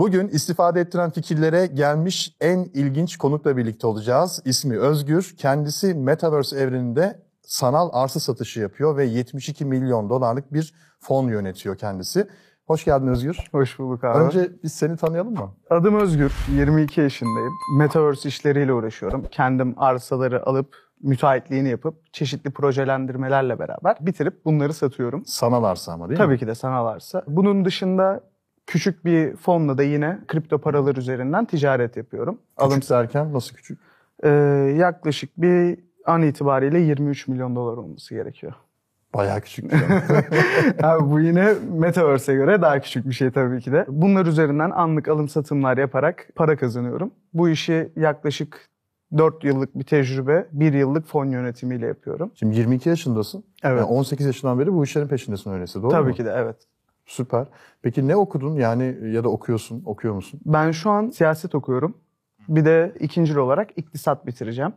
Bugün istifade ettiren fikirlere gelmiş en ilginç konukla birlikte olacağız. İsmi Özgür. Kendisi Metaverse evreninde sanal arsa satışı yapıyor ve 72 milyon dolarlık bir fon yönetiyor kendisi. Hoş geldin Özgür. Hoş bulduk abi. Önce biz seni tanıyalım mı? Adım Özgür, 22 yaşındayım. Metaverse işleriyle uğraşıyorum. Kendim arsaları alıp müteahhitliğini yapıp çeşitli projelendirmelerle beraber bitirip bunları satıyorum. Sanal arsa ama değil mi? Tabii ki de sanal arsa. Bunun dışında küçük bir fonla da yine kripto paralar üzerinden ticaret yapıyorum. Küçük Alım derken nasıl küçük? Ee, yaklaşık bir an itibariyle 23 milyon dolar olması gerekiyor. Bayağı küçük. diyorum. Abi bu yine Metaverse'e göre daha küçük bir şey tabii ki de. Bunlar üzerinden anlık alım satımlar yaparak para kazanıyorum. Bu işi yaklaşık 4 yıllık bir tecrübe, 1 yıllık fon yönetimiyle yapıyorum. Şimdi 22 yaşındasın. Evet. Yani 18 yaşından beri bu işlerin peşindesin öyleyse doğru mu? tabii ki de evet. Süper. Peki ne okudun yani ya da okuyorsun, okuyor musun? Ben şu an siyaset okuyorum. Bir de ikincil olarak iktisat bitireceğim.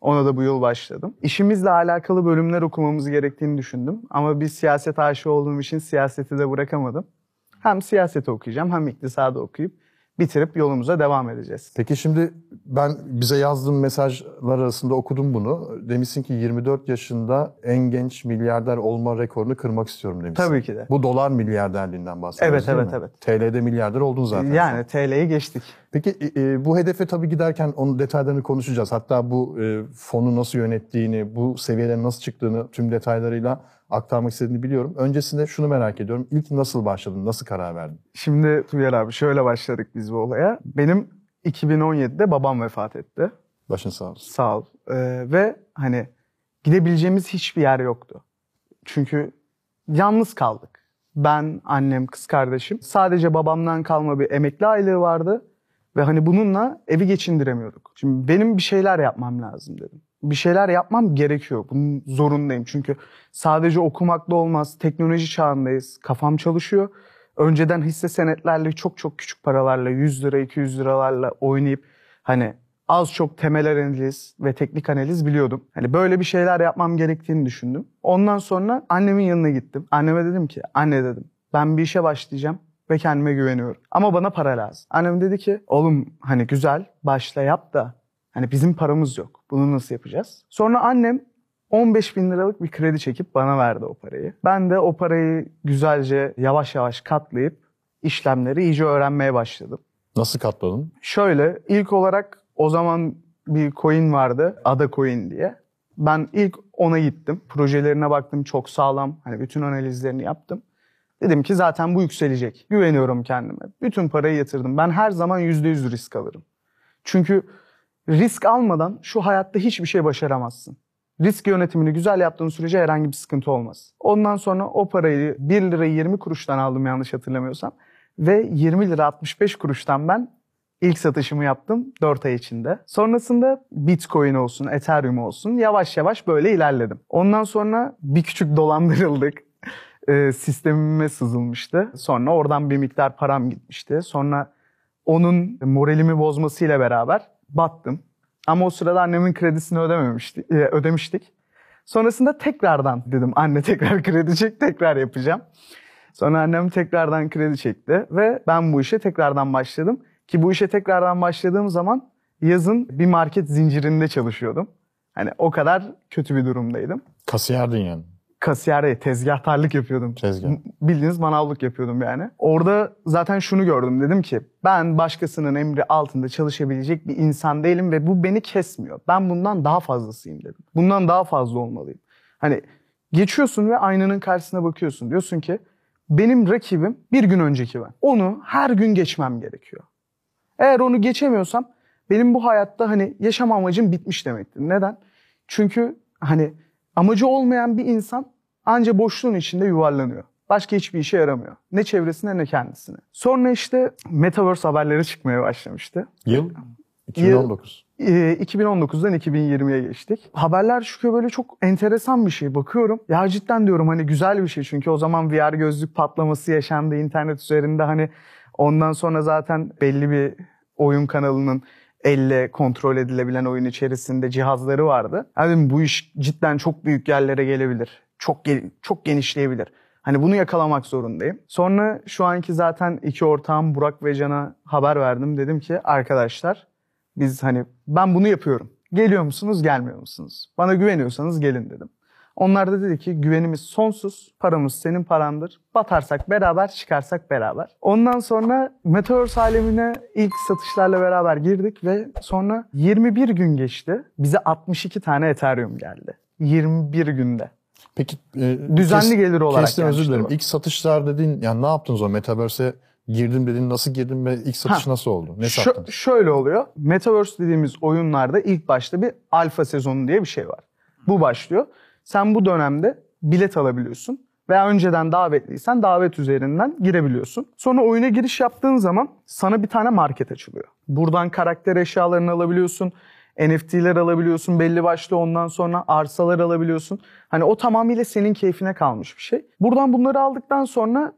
Ona da bu yıl başladım. İşimizle alakalı bölümler okumamız gerektiğini düşündüm. Ama bir siyaset aşığı olduğum için siyaseti de bırakamadım. Hem siyaseti okuyacağım hem iktisadı okuyup bitirip yolumuza devam edeceğiz. Peki şimdi ben bize yazdığın mesajlar arasında okudum bunu. Demişsin ki 24 yaşında en genç milyarder olma rekorunu kırmak istiyorum demişsin. Tabii ki de. Bu dolar milyarderliğinden bahsediyoruz Evet, evet, mi? evet. TL'de milyarder oldun zaten. Yani TL'yi geçtik. Peki e, e, bu hedefe tabii giderken onun detaylarını konuşacağız. Hatta bu e, fonu nasıl yönettiğini, bu seviyelere nasıl çıktığını tüm detaylarıyla aktarmak istediğini biliyorum. Öncesinde şunu merak ediyorum. İlk nasıl başladın? Nasıl karar verdin? Şimdi Tuyar abi şöyle başladık biz bu olaya. Benim 2017'de babam vefat etti. Başın sağ olsun. Sağ ol. Ee, ve hani gidebileceğimiz hiçbir yer yoktu. Çünkü yalnız kaldık. Ben, annem, kız kardeşim. Sadece babamdan kalma bir emekli aylığı vardı. Ve hani bununla evi geçindiremiyorduk. Şimdi benim bir şeyler yapmam lazım dedim. Bir şeyler yapmam gerekiyor. Bunun zorundayım. Çünkü sadece okumakla olmaz. Teknoloji çağındayız. Kafam çalışıyor. Önceden hisse senetlerle çok çok küçük paralarla 100 lira 200 liralarla oynayıp hani az çok temel analiz ve teknik analiz biliyordum. Hani böyle bir şeyler yapmam gerektiğini düşündüm. Ondan sonra annemin yanına gittim. Anneme dedim ki anne dedim ben bir işe başlayacağım ve kendime güveniyorum. Ama bana para lazım. Annem dedi ki oğlum hani güzel başla yap da hani bizim paramız yok. Bunu nasıl yapacağız? Sonra annem 15 bin liralık bir kredi çekip bana verdi o parayı. Ben de o parayı güzelce yavaş yavaş katlayıp işlemleri iyice öğrenmeye başladım. Nasıl katladın? Şöyle ilk olarak o zaman bir coin vardı. Ada Coin diye. Ben ilk ona gittim. Projelerine baktım çok sağlam. Hani bütün analizlerini yaptım. Dedim ki zaten bu yükselecek. Güveniyorum kendime. Bütün parayı yatırdım. Ben her zaman %100 risk alırım. Çünkü risk almadan şu hayatta hiçbir şey başaramazsın. Risk yönetimini güzel yaptığın sürece herhangi bir sıkıntı olmaz. Ondan sonra o parayı 1 lira 20 kuruştan aldım yanlış hatırlamıyorsam. Ve 20 lira 65 kuruştan ben ilk satışımı yaptım 4 ay içinde. Sonrasında Bitcoin olsun, Ethereum olsun yavaş yavaş böyle ilerledim. Ondan sonra bir küçük dolandırıldık. Ee, sistemime sızılmıştı. Sonra oradan bir miktar param gitmişti. Sonra onun moralimi bozmasıyla beraber battım. Ama o sırada annemin kredisini ödememişti, e, ödemiştik. Sonrasında tekrardan dedim anne tekrar kredi çek tekrar yapacağım. Sonra annem tekrardan kredi çekti ve ben bu işe tekrardan başladım. Ki bu işe tekrardan başladığım zaman yazın bir market zincirinde çalışıyordum. Hani o kadar kötü bir durumdaydım. Kasiyerdin yani. Kasiyer, tezgahtarlık yapıyordum. Tezgah. Bildiğiniz manavlık yapıyordum yani. Orada zaten şunu gördüm dedim ki ben başkasının emri altında çalışabilecek bir insan değilim ve bu beni kesmiyor. Ben bundan daha fazlasıyım dedim. Bundan daha fazla olmalıyım. Hani geçiyorsun ve aynanın karşısına bakıyorsun. Diyorsun ki benim rakibim bir gün önceki ben. Onu her gün geçmem gerekiyor. Eğer onu geçemiyorsam benim bu hayatta hani yaşam amacım bitmiş demektir. Neden? Çünkü hani amacı olmayan bir insan anca boşluğun içinde yuvarlanıyor. Başka hiçbir işe yaramıyor. Ne çevresine ne kendisine. Sonra işte Metaverse haberleri çıkmaya başlamıştı. Yıl 2019. Ee, 2019'dan 2020'ye geçtik. Haberler çıkıyor böyle çok enteresan bir şey. Bakıyorum ya cidden diyorum hani güzel bir şey. Çünkü o zaman VR gözlük patlaması yaşandı internet üzerinde hani ondan sonra zaten belli bir oyun kanalının elle kontrol edilebilen oyun içerisinde cihazları vardı. Yani bu iş cidden çok büyük yerlere gelebilir. Çok çok genişleyebilir. Hani bunu yakalamak zorundayım. Sonra şu anki zaten iki ortağım Burak ve Can'a haber verdim. Dedim ki arkadaşlar biz hani ben bunu yapıyorum. Geliyor musunuz gelmiyor musunuz? Bana güveniyorsanız gelin dedim. Onlar da dedi ki güvenimiz sonsuz, paramız senin parandır. Batarsak beraber, çıkarsak beraber. Ondan sonra Metaverse alemine ilk satışlarla beraber girdik ve sonra 21 gün geçti. Bize 62 tane Ethereum geldi. 21 günde. Peki e, Düzenli kes- gelir olarak kestim, özür dilerim. İlk satışlar dedin yani ne yaptınız o Metaverse'e girdim dedin nasıl girdin ve ilk satış Ha. nasıl oldu? Ne Şö- sattın? şöyle oluyor. Metaverse dediğimiz oyunlarda ilk başta bir alfa sezonu diye bir şey var. Bu başlıyor. Sen bu dönemde bilet alabiliyorsun. Veya önceden davetliysen davet üzerinden girebiliyorsun. Sonra oyuna giriş yaptığın zaman sana bir tane market açılıyor. Buradan karakter eşyalarını alabiliyorsun. NFT'ler alabiliyorsun belli başlı ondan sonra arsalar alabiliyorsun. Hani o tamamıyla senin keyfine kalmış bir şey. Buradan bunları aldıktan sonra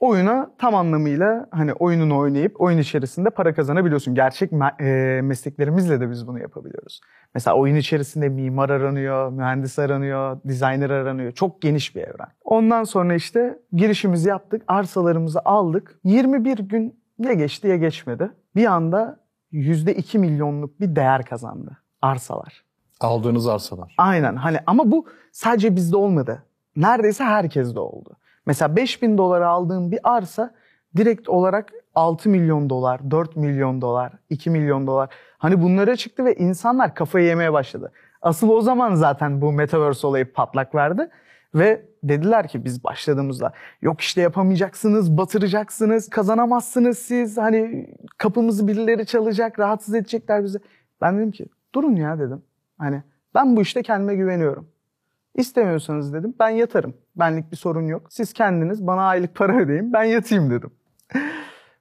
oyuna tam anlamıyla hani oyununu oynayıp oyun içerisinde para kazanabiliyorsun. Gerçek me- e, mesleklerimizle de biz bunu yapabiliyoruz. Mesela oyun içerisinde mimar aranıyor, mühendis aranıyor, designer aranıyor. Çok geniş bir evren. Ondan sonra işte girişimizi yaptık, arsalarımızı aldık. 21 gün ya geçti ya geçmedi. Bir anda %2 milyonluk bir değer kazandı arsalar. Aldığınız arsalar. Aynen hani ama bu sadece bizde olmadı. Neredeyse herkeste oldu. Mesela 5000 dolara aldığım bir arsa direkt olarak 6 milyon dolar, 4 milyon dolar, 2 milyon dolar. Hani bunlara çıktı ve insanlar kafayı yemeye başladı. Asıl o zaman zaten bu metaverse olayı patlak verdi. Ve dediler ki biz başladığımızda yok işte yapamayacaksınız, batıracaksınız, kazanamazsınız siz. Hani kapımızı birileri çalacak, rahatsız edecekler bizi. Ben dedim ki durun ya dedim. Hani ben bu işte kendime güveniyorum. İstemiyorsanız dedim ben yatarım. Benlik bir sorun yok. Siz kendiniz bana aylık para ödeyin ben yatayım dedim.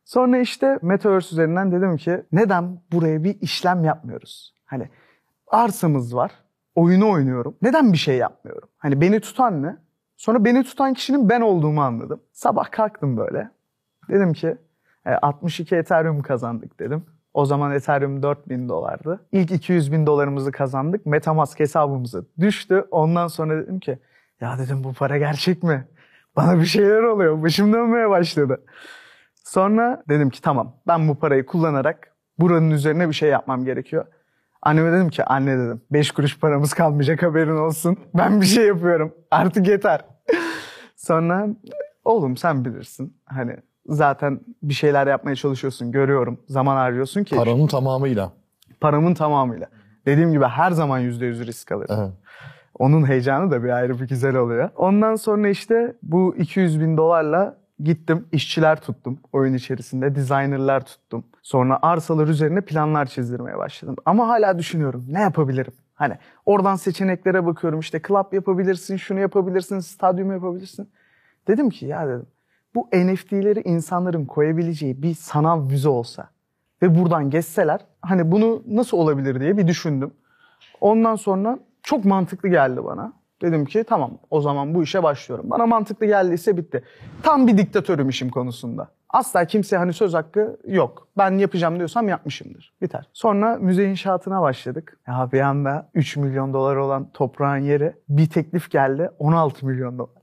Sonra işte Metaverse üzerinden dedim ki neden buraya bir işlem yapmıyoruz? Hani arsamız var. Oyunu oynuyorum. Neden bir şey yapmıyorum? Hani beni tutan ne? Sonra beni tutan kişinin ben olduğumu anladım. Sabah kalktım böyle. Dedim ki e, 62 Ethereum kazandık dedim. O zaman Ethereum 4000 dolardı. İlk 200 bin dolarımızı kazandık. Metamask hesabımıza düştü. Ondan sonra dedim ki ya dedim bu para gerçek mi? Bana bir şeyler oluyor. Başım dönmeye başladı. Sonra dedim ki tamam ben bu parayı kullanarak buranın üzerine bir şey yapmam gerekiyor. Anneme dedim ki anne dedim 5 kuruş paramız kalmayacak haberin olsun. Ben bir şey yapıyorum artık yeter. Sonra oğlum sen bilirsin hani zaten bir şeyler yapmaya çalışıyorsun görüyorum zaman harcıyorsun ki Paranın tamamıyla. paramın tamamıyla. Dediğim gibi her zaman %100 risk alırım. Evet. Onun heyecanı da bir ayrı bir güzel oluyor. Ondan sonra işte bu 200 bin dolarla gittim işçiler tuttum oyun içerisinde designerlar tuttum. Sonra arsalar üzerine planlar çizdirmeye başladım. Ama hala düşünüyorum ne yapabilirim? Hani oradan seçeneklere bakıyorum işte club yapabilirsin, şunu yapabilirsin, stadyum yapabilirsin. Dedim ki ya dedim bu NFT'leri insanların koyabileceği bir sanal müze olsa ve buradan geçseler hani bunu nasıl olabilir diye bir düşündüm. Ondan sonra çok mantıklı geldi bana. Dedim ki tamam o zaman bu işe başlıyorum. Bana mantıklı geldiyse bitti. Tam bir diktatörüm işim konusunda. Asla kimseye hani söz hakkı yok. Ben yapacağım diyorsam yapmışımdır. Biter. Sonra müze inşaatına başladık. Ya bir anda 3 milyon dolar olan toprağın yeri bir teklif geldi 16 milyon dolar.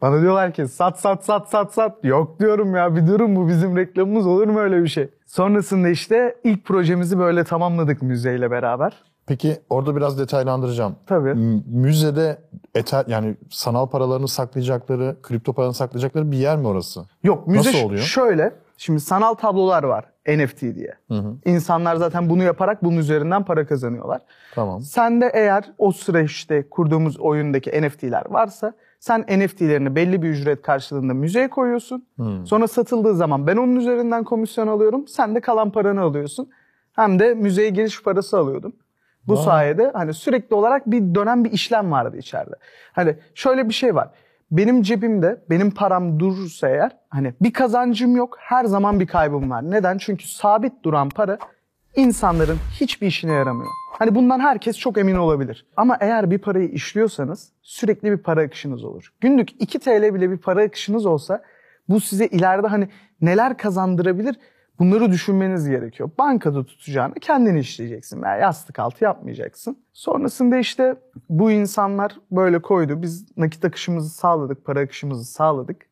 Bana diyorlar ki sat sat sat sat sat. Yok diyorum ya bir durun bu bizim reklamımız olur mu öyle bir şey. Sonrasında işte ilk projemizi böyle tamamladık müzeyle beraber. Peki orada biraz detaylandıracağım. Tabii. M- Müzede eter yani sanal paralarını saklayacakları, kripto paralarını saklayacakları bir yer mi orası? Yok müze Nasıl oluyor? şöyle. Şimdi sanal tablolar var NFT diye. İnsanlar zaten bunu yaparak bunun üzerinden para kazanıyorlar. Tamam. Sen de eğer o süreçte kurduğumuz oyundaki NFT'ler varsa sen NFT'lerini belli bir ücret karşılığında müzeye koyuyorsun. Sonra satıldığı zaman ben onun üzerinden komisyon alıyorum. Sen de kalan paranı alıyorsun. Hem de müzeye giriş parası alıyordum. Bu sayede hani sürekli olarak bir dönem bir işlem vardı içeride. Hani şöyle bir şey var. Benim cebimde benim param durursa eğer hani bir kazancım yok her zaman bir kaybım var. Neden? Çünkü sabit duran para insanların hiçbir işine yaramıyor. Hani bundan herkes çok emin olabilir. Ama eğer bir parayı işliyorsanız sürekli bir para akışınız olur. Günlük 2 TL bile bir para akışınız olsa bu size ileride hani neler kazandırabilir Bunları düşünmeniz gerekiyor. Bankada tutacağını kendini işleyeceksin veya yastık altı yapmayacaksın. Sonrasında işte bu insanlar böyle koydu. Biz nakit akışımızı sağladık, para akışımızı sağladık.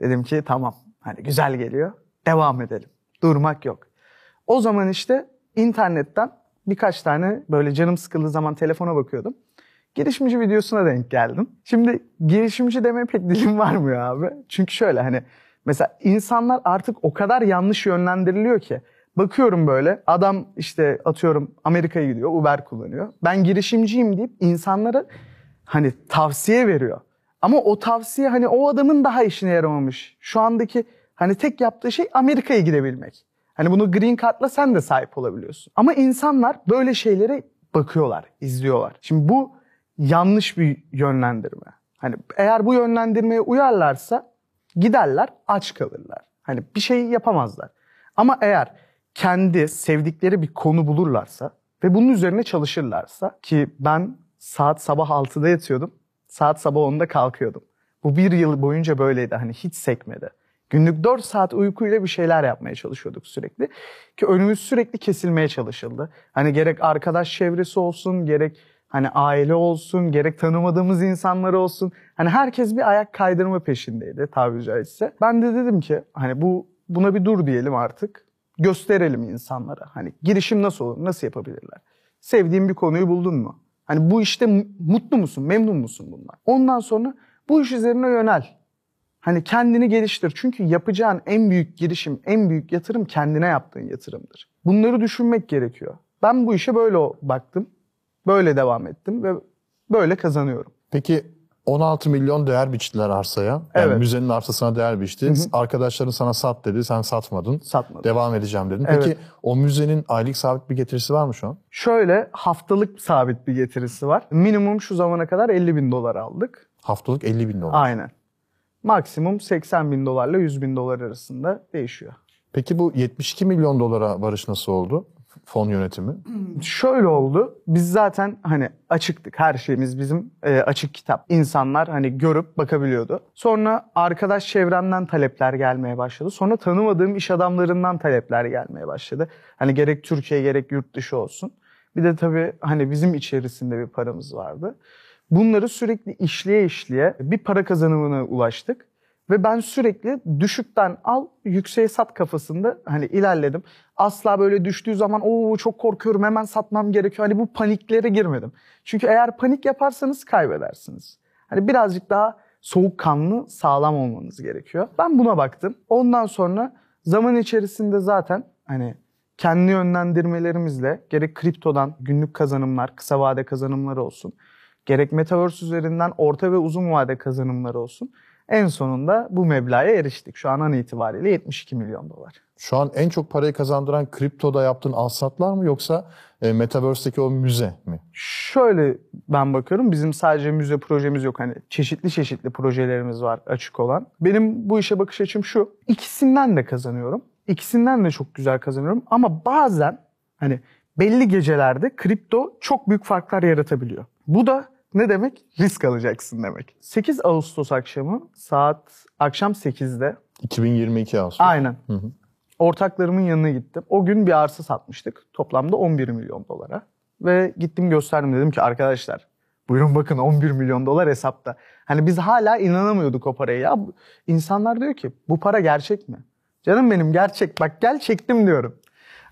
Dedim ki tamam hani güzel geliyor. Devam edelim. Durmak yok. O zaman işte internetten birkaç tane böyle canım sıkıldığı zaman telefona bakıyordum. Girişimci videosuna denk geldim. Şimdi girişimci demeye pek dilim varmıyor abi. Çünkü şöyle hani mesela insanlar artık o kadar yanlış yönlendiriliyor ki. Bakıyorum böyle adam işte atıyorum Amerika'ya gidiyor Uber kullanıyor. Ben girişimciyim deyip insanlara hani tavsiye veriyor. Ama o tavsiye hani o adamın daha işine yaramamış. Şu andaki hani tek yaptığı şey Amerika'ya gidebilmek. Hani bunu green card'la sen de sahip olabiliyorsun. Ama insanlar böyle şeylere bakıyorlar, izliyorlar. Şimdi bu yanlış bir yönlendirme. Hani eğer bu yönlendirmeye uyarlarsa giderler, aç kalırlar. Hani bir şey yapamazlar. Ama eğer kendi sevdikleri bir konu bulurlarsa ve bunun üzerine çalışırlarsa ki ben saat sabah 6'da yatıyordum. Saat sabah 10'da kalkıyordum. Bu bir yıl boyunca böyleydi. Hani hiç sekmedi. Günlük 4 saat uykuyla bir şeyler yapmaya çalışıyorduk sürekli. Ki önümüz sürekli kesilmeye çalışıldı. Hani gerek arkadaş çevresi olsun, gerek hani aile olsun, gerek tanımadığımız insanlar olsun. Hani herkes bir ayak kaydırma peşindeydi tabiri caizse. Ben de dedim ki hani bu buna bir dur diyelim artık. Gösterelim insanlara. Hani girişim nasıl olur, nasıl yapabilirler? Sevdiğin bir konuyu buldun mu? Hani bu işte mutlu musun, memnun musun bundan? Ondan sonra bu iş üzerine yönel. Hani kendini geliştir. Çünkü yapacağın en büyük girişim, en büyük yatırım kendine yaptığın yatırımdır. Bunları düşünmek gerekiyor. Ben bu işe böyle baktım. Böyle devam ettim ve böyle kazanıyorum. Peki 16 milyon değer biçtiler arsaya. Yani Evet. müzenin arsasına değer biçti. Arkadaşların sana sat dedi, sen satmadın. Satmadım. Devam edeceğim dedin. Evet. Peki o müzenin aylık sabit bir getirisi var mı şu an? Şöyle haftalık sabit bir getirisi var. Minimum şu zamana kadar 50 bin dolar aldık. Haftalık 50 bin dolar. Aynen. Maksimum 80 bin dolarla 100 bin dolar arasında değişiyor. Peki bu 72 milyon dolara varış nasıl oldu? Fon yönetimi. Şöyle oldu. Biz zaten hani açıktık. Her şeyimiz bizim e, açık kitap. İnsanlar hani görüp bakabiliyordu. Sonra arkadaş çevremden talepler gelmeye başladı. Sonra tanımadığım iş adamlarından talepler gelmeye başladı. Hani gerek Türkiye gerek yurt dışı olsun. Bir de tabii hani bizim içerisinde bir paramız vardı. Bunları sürekli işleye işleye bir para kazanımına ulaştık. Ve ben sürekli düşükten al, yükseğe sat kafasında hani ilerledim. Asla böyle düştüğü zaman o çok korkuyorum hemen satmam gerekiyor. Hani bu paniklere girmedim. Çünkü eğer panik yaparsanız kaybedersiniz. Hani birazcık daha soğukkanlı, sağlam olmanız gerekiyor. Ben buna baktım. Ondan sonra zaman içerisinde zaten hani kendi yönlendirmelerimizle gerek kriptodan günlük kazanımlar, kısa vade kazanımlar olsun, gerek metaverse üzerinden orta ve uzun vade kazanımlar olsun. En sonunda bu meblağa eriştik. Şu an an itibariyle 72 milyon dolar. Şu an en çok parayı kazandıran kriptoda yaptığın alsatlar mı yoksa e, Metaverse'deki o müze mi? Şöyle ben bakıyorum bizim sadece müze projemiz yok. Hani çeşitli çeşitli projelerimiz var açık olan. Benim bu işe bakış açım şu. İkisinden de kazanıyorum. İkisinden de çok güzel kazanıyorum. Ama bazen hani belli gecelerde kripto çok büyük farklar yaratabiliyor. Bu da ne demek? Risk alacaksın demek. 8 Ağustos akşamı saat akşam 8'de 2022 Ağustos. aynen ortaklarımın yanına gittim. O gün bir arsa satmıştık. Toplamda 11 milyon dolara. Ve gittim gösterdim dedim ki arkadaşlar buyurun bakın 11 milyon dolar hesapta. Hani biz hala inanamıyorduk o paraya. Ya insanlar diyor ki bu para gerçek mi? Canım benim gerçek bak gel çektim diyorum.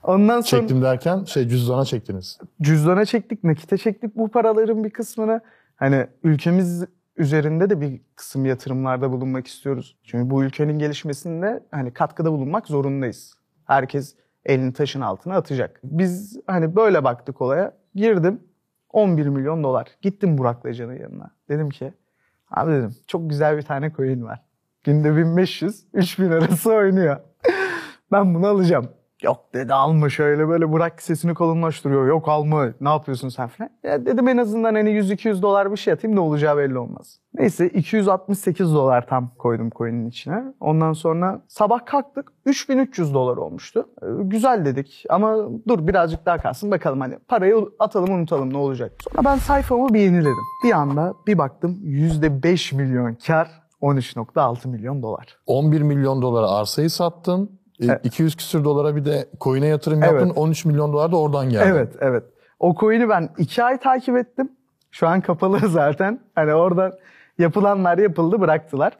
Ondan sonra Çektim derken şey cüzdana çektiniz. cüzdana çektik, nakite çektik bu paraların bir kısmını. Hani ülkemiz üzerinde de bir kısım yatırımlarda bulunmak istiyoruz. Çünkü bu ülkenin gelişmesinde hani katkıda bulunmak zorundayız. Herkes elini taşın altına atacak. Biz hani böyle baktık olaya. Girdim 11 milyon dolar. Gittim Burak Lacan'ın yanına. Dedim ki abi dedim çok güzel bir tane coin var. Günde 1500 3000 arası oynuyor. ben bunu alacağım. Yok dedi alma şöyle böyle bırak sesini kalınlaştırıyor. Yok alma ne yapıyorsun sen falan. Ya dedim en azından hani 100-200 dolar bir şey atayım ne olacağı belli olmaz. Neyse 268 dolar tam koydum coin'in içine. Ondan sonra sabah kalktık 3300 dolar olmuştu. Ee, Güzel dedik ama dur birazcık daha kalsın bakalım hani parayı atalım unutalım ne olacak. Sonra ben sayfamı bir yeniledim. Bir anda bir baktım %5 milyon kar 13.6 milyon dolar. 11 milyon dolara arsayı sattın. E, 200 küsür dolara bir de coin'e yatırım yaptın. Evet. 13 milyon dolar da oradan geldi. Evet, evet. O coin'i ben iki ay takip ettim. Şu an kapalı zaten. Hani oradan yapılanlar yapıldı, bıraktılar.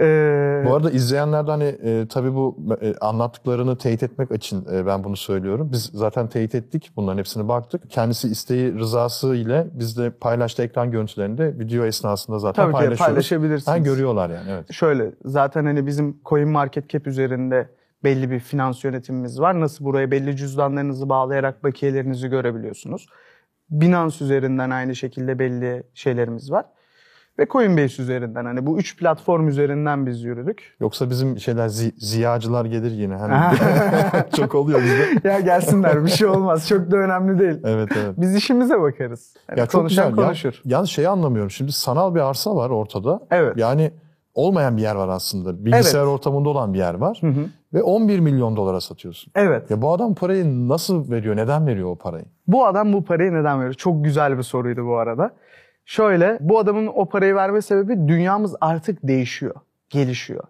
Ee, Bu arada izleyenler de hani e, tabii bu e, anlattıklarını teyit etmek için e, ben bunu söylüyorum. Biz zaten teyit ettik. Bunların hepsine baktık. Kendisi isteği rızası ile biz de paylaştığı ekran görüntülerini de video esnasında zaten tabii paylaşıyoruz. paylaşabilirsiniz. Ha, görüyorlar yani evet. Şöyle zaten hani bizim Coin Market Cap üzerinde belli bir finans yönetimimiz var. Nasıl buraya belli cüzdanlarınızı bağlayarak bakiyelerinizi görebiliyorsunuz. Binance üzerinden aynı şekilde belli şeylerimiz var. Ve Coinbase üzerinden hani bu üç platform üzerinden biz yürüdük. Yoksa bizim şeyler zi- ziyacılar gelir yine. Hani çok oluyor bizde. ya gelsinler bir şey olmaz çok da önemli değil. Evet evet. Biz işimize bakarız. Yani Ya çok konuşan güzel. Ya- konuşur. yalnız şeyi anlamıyorum. Şimdi sanal bir arsa var ortada. Evet. Yani olmayan bir yer var aslında. Bilgisayar ortamında olan bir yer var. Hı hı. Ve 11 milyon dolara satıyorsun. Evet. Ya bu adam parayı nasıl veriyor? Neden veriyor o parayı? Bu adam bu parayı neden veriyor? Çok güzel bir soruydu bu arada. Şöyle, bu adamın o parayı verme sebebi dünyamız artık değişiyor, gelişiyor.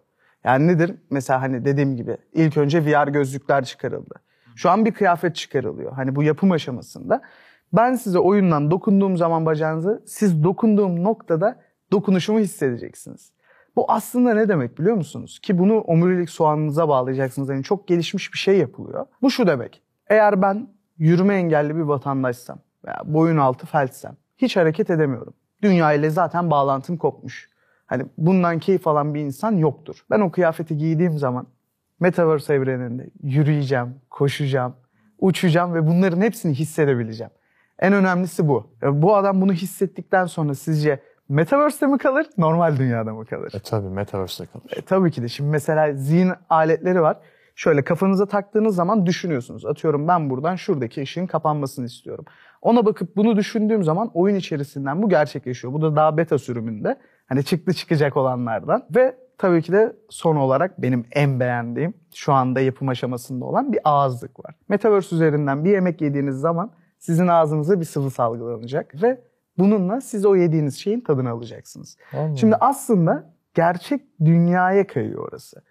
Yani nedir? Mesela hani dediğim gibi ilk önce VR gözlükler çıkarıldı. Şu an bir kıyafet çıkarılıyor. Hani bu yapım aşamasında. Ben size oyundan dokunduğum zaman bacağınızı, siz dokunduğum noktada dokunuşumu hissedeceksiniz. Bu aslında ne demek biliyor musunuz? Ki bunu omurilik soğanınıza bağlayacaksınız. Yani çok gelişmiş bir şey yapılıyor. Bu şu demek. Eğer ben yürüme engelli bir vatandaşsam veya boyun altı felçsem hiç hareket edemiyorum. Dünya ile zaten bağlantım kopmuş. Hani bundan keyif alan bir insan yoktur. Ben o kıyafeti giydiğim zaman Metaverse evreninde yürüyeceğim, koşacağım, uçacağım ve bunların hepsini hissedebileceğim. En önemlisi bu. E, Bu adam bunu hissettikten sonra sizce Metaverse'de mi kalır, normal dünyada mı kalır? E tabii Metaverse'de kalır. E, tabii ki de. Şimdi mesela zihin aletleri var. Şöyle kafanıza taktığınız zaman düşünüyorsunuz. Atıyorum ben buradan şuradaki ışığın kapanmasını istiyorum. Ona bakıp bunu düşündüğüm zaman oyun içerisinden bu gerçekleşiyor. Bu da daha beta sürümünde. Hani çıktı çıkacak olanlardan. Ve tabii ki de son olarak benim en beğendiğim şu anda yapım aşamasında olan bir ağızlık var. Metaverse üzerinden bir yemek yediğiniz zaman sizin ağzınıza bir sıvı salgılanacak ve bununla siz o yediğiniz şeyin tadını alacaksınız. Allah. Şimdi aslında gerçek dünyaya kayıyor orası.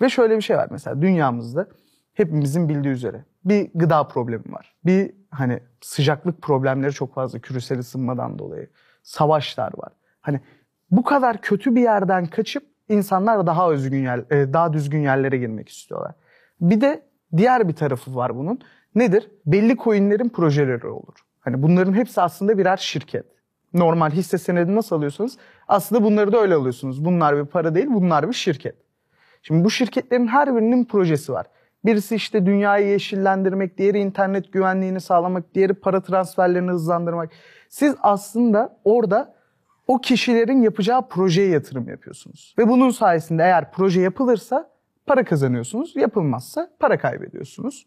Ve şöyle bir şey var mesela dünyamızda hepimizin bildiği üzere bir gıda problemi var. Bir hani sıcaklık problemleri çok fazla küresel ısınmadan dolayı. Savaşlar var. Hani bu kadar kötü bir yerden kaçıp insanlar daha özgün yer, e, daha düzgün yerlere girmek istiyorlar. Bir de diğer bir tarafı var bunun. Nedir? Belli coinlerin projeleri olur. Hani bunların hepsi aslında birer şirket. Normal hisse senedi nasıl alıyorsanız aslında bunları da öyle alıyorsunuz. Bunlar bir para değil, bunlar bir şirket. Şimdi bu şirketlerin her birinin projesi var. Birisi işte dünyayı yeşillendirmek, diğeri internet güvenliğini sağlamak, diğeri para transferlerini hızlandırmak. Siz aslında orada o kişilerin yapacağı projeye yatırım yapıyorsunuz. Ve bunun sayesinde eğer proje yapılırsa para kazanıyorsunuz, yapılmazsa para kaybediyorsunuz.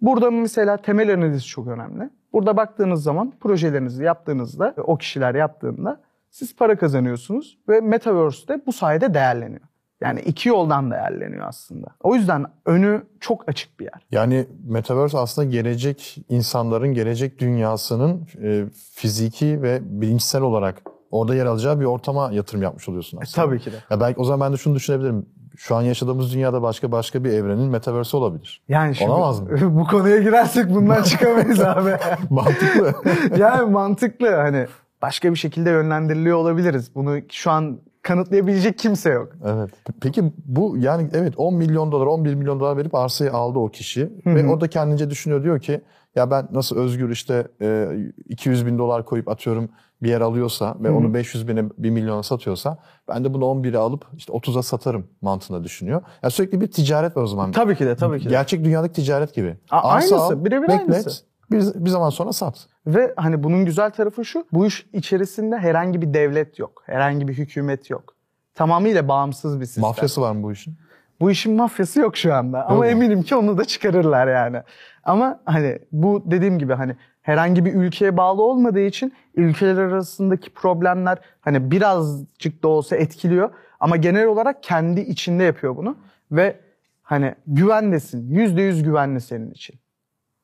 Burada mesela temel analiz çok önemli. Burada baktığınız zaman projelerinizi yaptığınızda, o kişiler yaptığında siz para kazanıyorsunuz ve Metaverse de bu sayede değerleniyor. Yani iki yoldan değerleniyor aslında. O yüzden önü çok açık bir yer. Yani Metaverse aslında gelecek insanların, gelecek dünyasının e, fiziki ve bilinçsel olarak orada yer alacağı bir ortama yatırım yapmış oluyorsun aslında. Tabii ki de. Ya belki o zaman ben de şunu düşünebilirim. Şu an yaşadığımız dünyada başka başka bir evrenin Metaverse olabilir. Yani şimdi Olamaz mı? bu konuya girersek bundan çıkamayız abi. Mantıklı. yani mantıklı hani başka bir şekilde yönlendiriliyor olabiliriz. Bunu şu an kanıtlayabilecek kimse yok. Evet. Peki bu yani evet 10 milyon dolar 11 milyon dolar verip arsayı aldı o kişi ve hı. o da kendince düşünüyor diyor ki ya ben nasıl özgür işte e, 200 bin dolar koyup atıyorum bir yer alıyorsa ve onu 500 bine 1 milyona satıyorsa ben de bunu 11'e alıp işte 30'a satarım mantığında düşünüyor. Ya sürekli bir ticaret var o zaman. Tabii ki de tabii ki de. Gerçek dünyadaki ticaret gibi. A- Arsa aynısı, birebir beklet, aynısı. Bir, bir zaman sonra sat. Ve hani bunun güzel tarafı şu. Bu iş içerisinde herhangi bir devlet yok. Herhangi bir hükümet yok. Tamamıyla bağımsız bir sistem. Mafyası var mı bu işin? Bu işin mafyası yok şu anda. Ama mu? eminim ki onu da çıkarırlar yani. Ama hani bu dediğim gibi hani herhangi bir ülkeye bağlı olmadığı için ülkeler arasındaki problemler hani birazcık da olsa etkiliyor. Ama genel olarak kendi içinde yapıyor bunu. Ve hani güvendesin. Yüzde yüz güvenli senin için.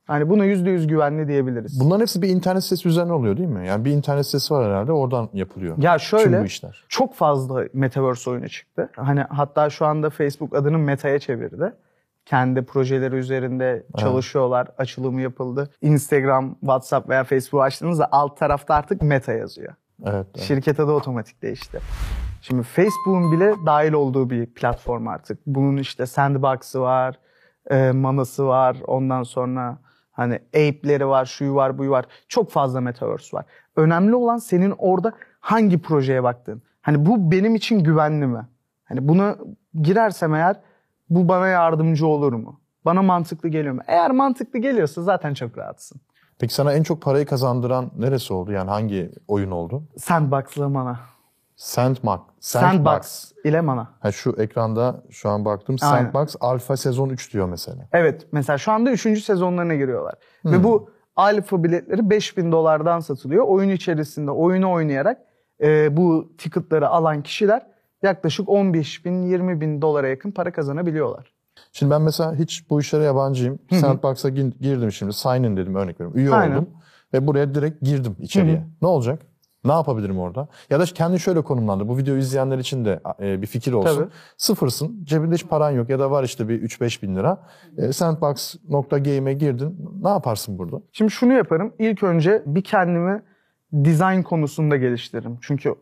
Hani buna yüzde yüz güvenli diyebiliriz. Bunların hepsi bir internet sitesi üzerine oluyor değil mi? Yani bir internet sitesi var herhalde oradan yapılıyor. Ya şöyle bu işler. çok fazla Metaverse oyunu çıktı. Hani hatta şu anda Facebook adını Meta'ya çevirdi. Kendi projeleri üzerinde çalışıyorlar. Açılımı yapıldı. Instagram, WhatsApp veya Facebook açtığınızda alt tarafta artık meta yazıyor. Evet. evet. Şirket adı otomatik değişti. Şimdi Facebook'un bile dahil olduğu bir platform artık. Bunun işte Sandbox'ı var, e, Manası var, ondan sonra hani Ape'leri var, şuyu var, buyu var. Çok fazla Metaverse var. Önemli olan senin orada hangi projeye baktığın. Hani bu benim için güvenli mi? Hani buna girersem eğer bu bana yardımcı olur mu? Bana mantıklı geliyor mu? Eğer mantıklı geliyorsa zaten çok rahatsın. Peki sana en çok parayı kazandıran neresi oldu? Yani hangi oyun oldu? Sandbox'la mana. Sandbox. Sandbox ile mana. Ha, şu ekranda şu an baktım. Aynen. Sandbox Alpha sezon 3 diyor mesela. Evet mesela şu anda 3. sezonlarına giriyorlar. Ve bu alfa biletleri 5000 dolardan satılıyor. Oyun içerisinde oyunu oynayarak e, bu ticketları alan kişiler yaklaşık 15 bin 20 bin dolara yakın para kazanabiliyorlar. Şimdi ben mesela hiç bu işlere yabancıyım. Sandbox'a gir- girdim şimdi. Sign in dedim örnek veriyorum. Üye Aynen. oldum. Ve buraya direkt girdim içeriye. Ne olacak? Ne yapabilirim orada? Ya da kendini şöyle konumlandır. Bu videoyu izleyenler için de e, bir fikir olsun. Tabii. Sıfırsın. Cebinde hiç paran yok ya da var işte bir 3-5 bin lira. E, Sandbox.game'e girdin. Ne yaparsın burada? Şimdi şunu yaparım. İlk önce bir kendimi design konusunda geliştiririm. Çünkü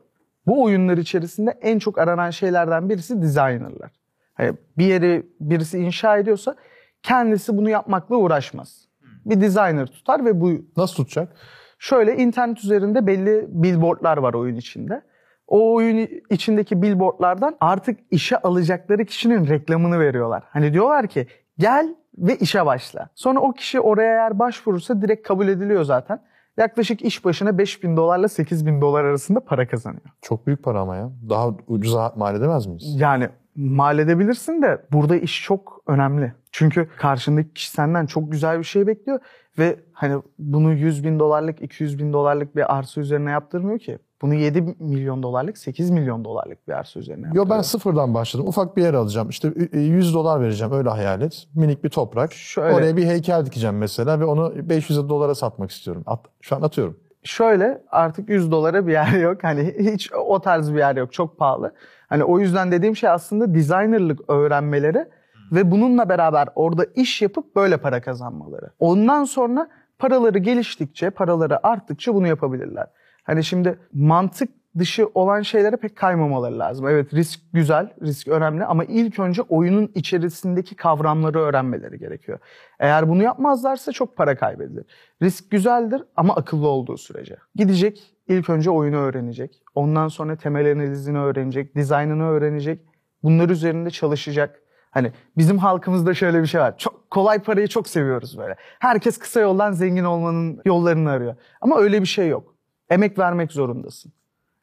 bu oyunlar içerisinde en çok aranan şeylerden birisi designerlar. Hani bir yeri birisi inşa ediyorsa kendisi bunu yapmakla uğraşmaz. Bir designer tutar ve bu Nasıl tutacak? Şöyle internet üzerinde belli billboardlar var oyun içinde. O oyun içindeki billboardlardan artık işe alacakları kişinin reklamını veriyorlar. Hani diyorlar ki gel ve işe başla. Sonra o kişi oraya eğer başvurursa direkt kabul ediliyor zaten. Yaklaşık iş başına 5000 dolarla 8000 dolar arasında para kazanıyor. Çok büyük para ama ya. Daha ucuza mal edemez miyiz? Yani mal edebilirsin de burada iş çok önemli. Çünkü karşındaki kişi senden çok güzel bir şey bekliyor ve hani bunu 100 bin dolarlık, 200 bin dolarlık bir arsa üzerine yaptırmıyor ki. Bunu 7 milyon dolarlık, 8 milyon dolarlık bir arsa üzerine Yo yaptırıyor. ben sıfırdan başladım. Ufak bir yer alacağım. İşte e, 100 dolar vereceğim. Öyle hayal et. Minik bir toprak. Şöyle. Oraya bir heykel dikeceğim mesela ve onu 500 dolara satmak istiyorum. At, şu an atıyorum. Şöyle artık 100 dolara bir yer yok. Hani hiç o tarz bir yer yok. Çok pahalı. Hani o yüzden dediğim şey aslında designerlık öğrenmeleri ve bununla beraber orada iş yapıp böyle para kazanmaları. Ondan sonra paraları geliştikçe, paraları arttıkça bunu yapabilirler. Hani şimdi mantık dışı olan şeylere pek kaymamaları lazım. Evet risk güzel, risk önemli ama ilk önce oyunun içerisindeki kavramları öğrenmeleri gerekiyor. Eğer bunu yapmazlarsa çok para kaybedilir. Risk güzeldir ama akıllı olduğu sürece. Gidecek, ilk önce oyunu öğrenecek. Ondan sonra temel analizini öğrenecek, dizaynını öğrenecek. Bunlar üzerinde çalışacak. Hani bizim halkımızda şöyle bir şey var. Çok kolay parayı çok seviyoruz böyle. Herkes kısa yoldan zengin olmanın yollarını arıyor. Ama öyle bir şey yok. Emek vermek zorundasın.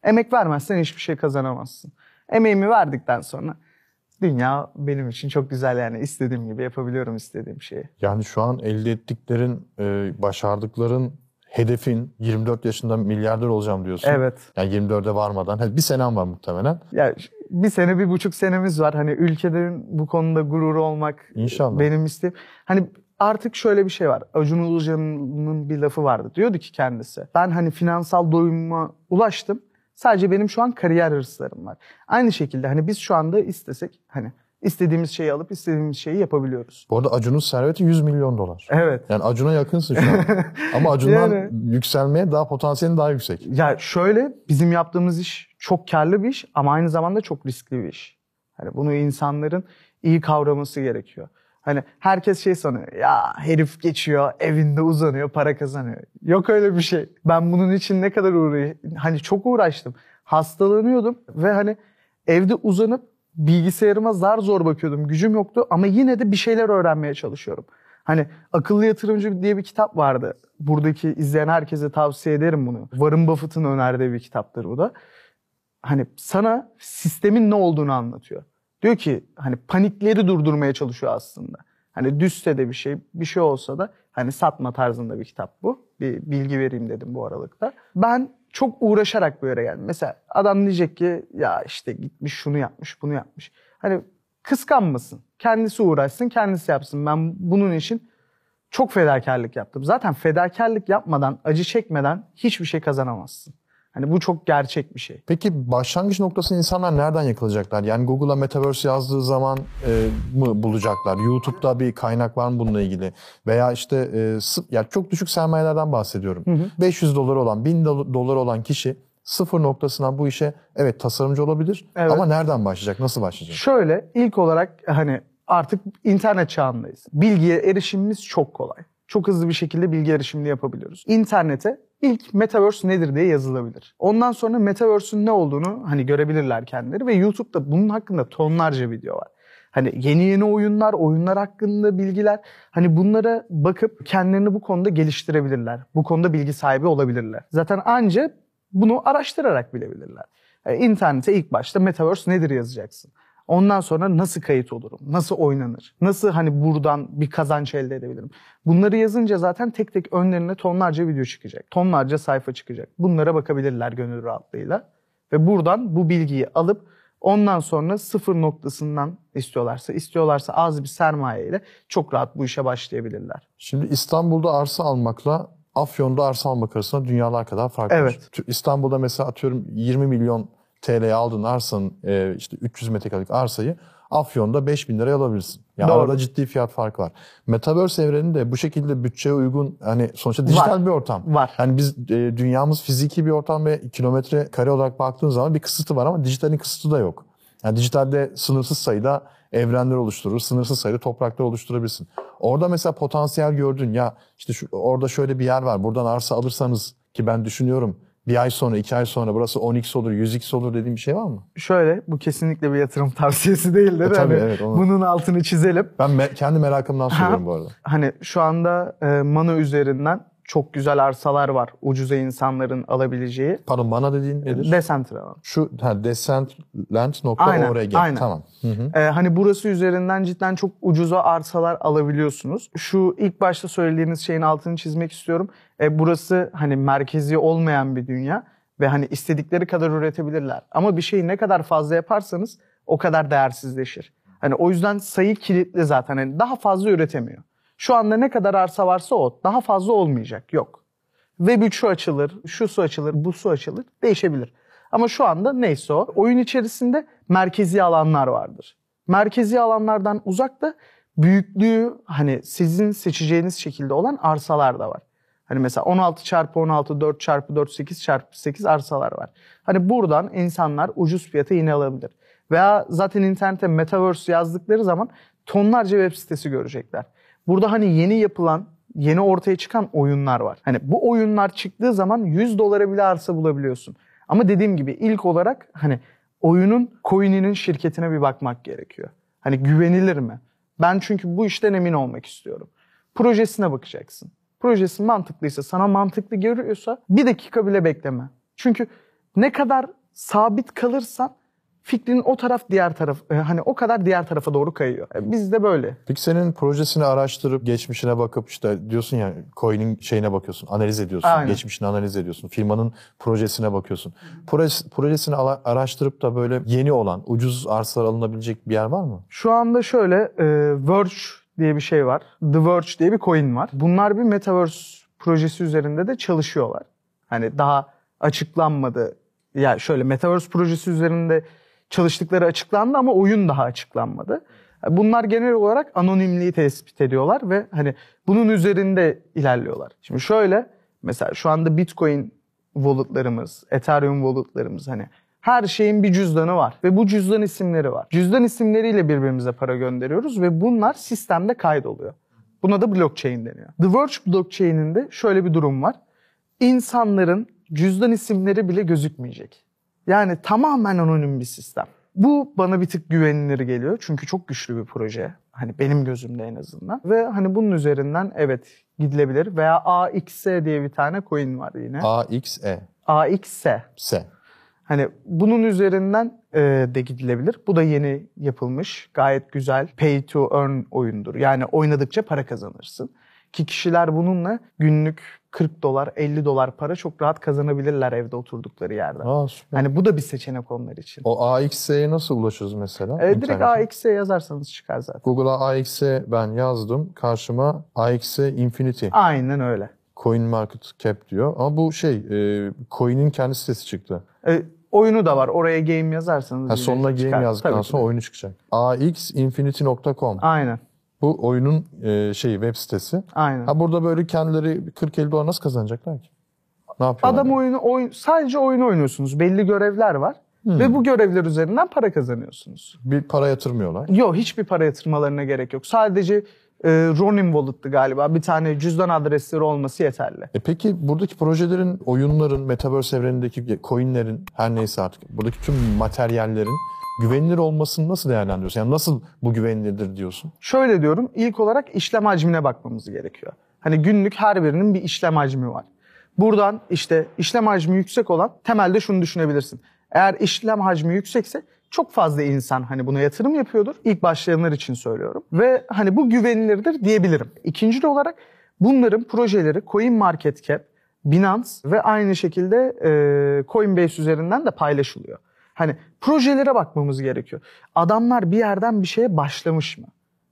Emek vermezsen hiçbir şey kazanamazsın. Emeğimi verdikten sonra dünya benim için çok güzel yani istediğim gibi yapabiliyorum istediğim şeyi. Yani şu an elde ettiklerin, e, başardıkların, hedefin 24 yaşında milyarder olacağım diyorsun. Evet. Yani 24'e varmadan. Hadi bir senem var muhtemelen. Ya bir sene bir buçuk senemiz var. Hani ülkelerin bu konuda gururu olmak İnşallah. benim isteğim. Hani artık şöyle bir şey var. Acun Ilıcalı'nın bir lafı vardı. Diyordu ki kendisi. Ben hani finansal doyuma ulaştım. Sadece benim şu an kariyer hırslarım var. Aynı şekilde hani biz şu anda istesek hani istediğimiz şeyi alıp istediğimiz şeyi yapabiliyoruz. Bu arada Acun'un serveti 100 milyon dolar. Evet. Yani Acun'a yakınsın şu an. Ama Acun'dan Yani. yükselmeye daha potansiyelin daha yüksek. Ya şöyle bizim yaptığımız iş çok karlı bir iş ama aynı zamanda çok riskli bir iş. Hani bunu insanların iyi kavraması gerekiyor. Hani herkes şey sanıyor. Ya herif geçiyor, evinde uzanıyor, para kazanıyor. Yok öyle bir şey. Ben bunun için ne kadar uğraş hani çok uğraştım. Hastalanıyordum ve hani evde uzanıp bilgisayarıma zar zor bakıyordum. Gücüm yoktu ama yine de bir şeyler öğrenmeye çalışıyorum. Hani Akıllı Yatırımcı diye bir kitap vardı. Buradaki izleyen herkese tavsiye ederim bunu. Warren Buffett'ın önerdiği bir kitaptır bu da. Hani sana sistemin ne olduğunu anlatıyor. Diyor ki hani panikleri durdurmaya çalışıyor aslında. Hani düşse de bir şey, bir şey olsa da hani satma tarzında bir kitap bu. Bir bilgi vereyim dedim bu aralıkta. Ben çok uğraşarak bu yere geldim. Mesela adam diyecek ki ya işte gitmiş şunu yapmış, bunu yapmış. Hani kıskanmasın. Kendisi uğraşsın, kendisi yapsın. Ben bunun için çok fedakarlık yaptım. Zaten fedakarlık yapmadan, acı çekmeden hiçbir şey kazanamazsın. Hani bu çok gerçek bir şey. Peki başlangıç noktasını insanlar nereden yakalayacaklar? Yani Google'a Metaverse yazdığı zaman e, mı bulacaklar? YouTube'da bir kaynak var mı bununla ilgili? Veya işte e, yani çok düşük sermayelerden bahsediyorum. 500 dolar olan, 1000 do- dolar olan kişi sıfır noktasından bu işe evet tasarımcı olabilir Evet. ama nereden başlayacak? Nasıl başlayacak? Şöyle ilk olarak hani artık internet çağındayız. Bilgiye erişimimiz çok kolay. Çok hızlı bir şekilde bilgi erişimini yapabiliyoruz. İnternete ilk Metaverse nedir diye yazılabilir. Ondan sonra Metaverse'ün ne olduğunu hani görebilirler kendileri ve YouTube'da bunun hakkında tonlarca video var. Hani yeni yeni oyunlar, oyunlar hakkında bilgiler. Hani bunlara bakıp kendilerini bu konuda geliştirebilirler. Bu konuda bilgi sahibi olabilirler. Zaten anca bunu araştırarak bilebilirler. Yani internete ilk başta Metaverse nedir yazacaksın. Ondan sonra nasıl kayıt olurum? Nasıl oynanır? Nasıl hani buradan bir kazanç elde edebilirim? Bunları yazınca zaten tek tek önlerine tonlarca video çıkacak. Tonlarca sayfa çıkacak. Bunlara bakabilirler gönül rahatlığıyla. Ve buradan bu bilgiyi alıp ondan sonra sıfır noktasından istiyorlarsa, istiyorlarsa az bir sermaye ile çok rahat bu işe başlayabilirler. Şimdi İstanbul'da arsa almakla Afyon'da arsa almak arasında dünyalar kadar fark var. Evet. İstanbul'da mesela atıyorum 20 milyon TL'ye aldığın arsanın e, işte 300 metrekarelik arsayı Afyon'da 5000 liraya alabilirsin. Yani Doğru. arada ciddi fiyat farkı var. Metaverse evreninde bu şekilde bütçeye uygun hani sonuçta dijital Var. bir ortam. Var. Yani biz e, dünyamız fiziki bir ortam ve kilometre kare olarak baktığın zaman bir kısıtı var ama dijitalin kısıtı da yok. Yani dijitalde sınırsız sayıda evrenler oluşturur, sınırsız sayıda topraklar oluşturabilirsin. Orada mesela potansiyel gördün ya işte şu, orada şöyle bir yer var buradan arsa alırsanız ki ben düşünüyorum bir ay sonra iki ay sonra burası 10x olur 100x olur dediğim bir şey var mı? Şöyle bu kesinlikle bir yatırım tavsiyesi değildir. E, tabii, Hani evet, onu- Bunun altını çizelim. Ben me- kendi merakımdan söylüyorum bu arada. Hani şu anda e, Mano üzerinden çok güzel arsalar var. Ucuza insanların alabileceği. Pardon bana dediğin nedir? Decentraland. Şu ha, Aynen, descentland.org. aynen. Tamam. Hı hı. E, hani burası üzerinden cidden çok ucuza arsalar alabiliyorsunuz. Şu ilk başta söylediğiniz şeyin altını çizmek istiyorum. E, burası hani merkezi olmayan bir dünya ve hani istedikleri kadar üretebilirler. Ama bir şeyi ne kadar fazla yaparsanız o kadar değersizleşir. Hani o yüzden sayı kilitli zaten. Hani daha fazla üretemiyor. Şu anda ne kadar arsa varsa o. Daha fazla olmayacak. Yok. Web 3 şu açılır, şu su açılır, bu su açılır. Değişebilir. Ama şu anda neyse o. Oyun içerisinde merkezi alanlar vardır. Merkezi alanlardan uzakta büyüklüğü hani sizin seçeceğiniz şekilde olan arsalar da var. Hani mesela 16 çarpı 16, 4 çarpı 4, 8 çarpı 8 arsalar var. Hani buradan insanlar ucuz fiyata yine alabilir. Veya zaten internete Metaverse yazdıkları zaman tonlarca web sitesi görecekler. Burada hani yeni yapılan, yeni ortaya çıkan oyunlar var. Hani bu oyunlar çıktığı zaman 100 dolara bile arsa bulabiliyorsun. Ama dediğim gibi ilk olarak hani oyunun coin'inin şirketine bir bakmak gerekiyor. Hani güvenilir mi? Ben çünkü bu işten emin olmak istiyorum. Projesine bakacaksın. Projesi mantıklıysa, sana mantıklı görüyorsa bir dakika bile bekleme. Çünkü ne kadar sabit kalırsan fikrin o taraf diğer taraf e, hani o kadar diğer tarafa doğru kayıyor. E, Bizde böyle. Peki senin projesini araştırıp geçmişine bakıp işte diyorsun ya coin'in şeyine bakıyorsun, analiz ediyorsun, Aynen. geçmişini analiz ediyorsun, firmanın projesine bakıyorsun. Projes, projesini araştırıp da böyle yeni olan, ucuz arsalar alınabilecek bir yer var mı? Şu anda şöyle e, Verge diye bir şey var. The Verge diye bir coin var. Bunlar bir metaverse projesi üzerinde de çalışıyorlar. Hani daha açıklanmadı. Ya şöyle metaverse projesi üzerinde çalıştıkları açıklandı ama oyun daha açıklanmadı. Bunlar genel olarak anonimliği tespit ediyorlar ve hani bunun üzerinde ilerliyorlar. Şimdi şöyle mesela şu anda Bitcoin walletlarımız, Ethereum walletlarımız hani her şeyin bir cüzdanı var ve bu cüzdan isimleri var. Cüzdan isimleriyle birbirimize para gönderiyoruz ve bunlar sistemde kaydoluyor. Buna da blockchain deniyor. The Verge blockchain'inde şöyle bir durum var. İnsanların cüzdan isimleri bile gözükmeyecek. Yani tamamen anonim bir sistem. Bu bana bir tık güvenilir geliyor. Çünkü çok güçlü bir proje. Hani benim gözümde en azından. Ve hani bunun üzerinden evet gidilebilir. Veya AXS diye bir tane coin var yine. AXE, AXS. S. Hani bunun üzerinden e, de gidilebilir. Bu da yeni yapılmış. Gayet güzel. Pay to earn oyundur. Yani oynadıkça para kazanırsın. Ki kişiler bununla günlük 40 dolar, 50 dolar para çok rahat kazanabilirler evde oturdukları yerden. Aa süper. Hani bu da bir seçenek onlar için. O AXE'ye nasıl ulaşırız mesela? E, direkt İnternete? AX'e yazarsanız çıkar zaten. Google'a AXE ben yazdım. Karşıma AXE Infinity Aynen öyle. Coin Market Cap diyor. Ama bu şey, e, coin'in kendi sitesi çıktı. E, oyunu da var. Oraya game yazarsanız. Ha, sonuna game çıkar. yazdıktan Tabii sonra de. oyunu çıkacak. axinfinity.com. Aynen. Bu oyunun e, şeyi web sitesi. Aynen. Ha burada böyle kendileri 40-50 dolar nasıl kazanacaklar ki? Ne yapıyorlar? Adam oyunu oyun sadece oyun oynuyorsunuz. Belli görevler var Hmm. ve bu görevler üzerinden para kazanıyorsunuz. Bir para yatırmıyorlar. Yok hiçbir para yatırmalarına gerek yok. Sadece e, Ronin Wallet'tı galiba. Bir tane cüzdan adresleri olması yeterli. E peki buradaki projelerin, oyunların, Metaverse evrenindeki coinlerin, her neyse artık buradaki tüm materyallerin güvenilir olmasını nasıl değerlendiriyorsun? Yani nasıl bu güvenilirdir diyorsun? Şöyle diyorum, ilk olarak işlem hacmine bakmamız gerekiyor. Hani günlük her birinin bir işlem hacmi var. Buradan işte işlem hacmi yüksek olan temelde şunu düşünebilirsin. Eğer işlem hacmi yüksekse çok fazla insan hani buna yatırım yapıyordur. İlk başlayanlar için söylüyorum. Ve hani bu güvenilirdir diyebilirim. İkinci olarak bunların projeleri CoinMarketCap, Binance ve aynı şekilde e, Coinbase üzerinden de paylaşılıyor. Hani projelere bakmamız gerekiyor. Adamlar bir yerden bir şeye başlamış mı?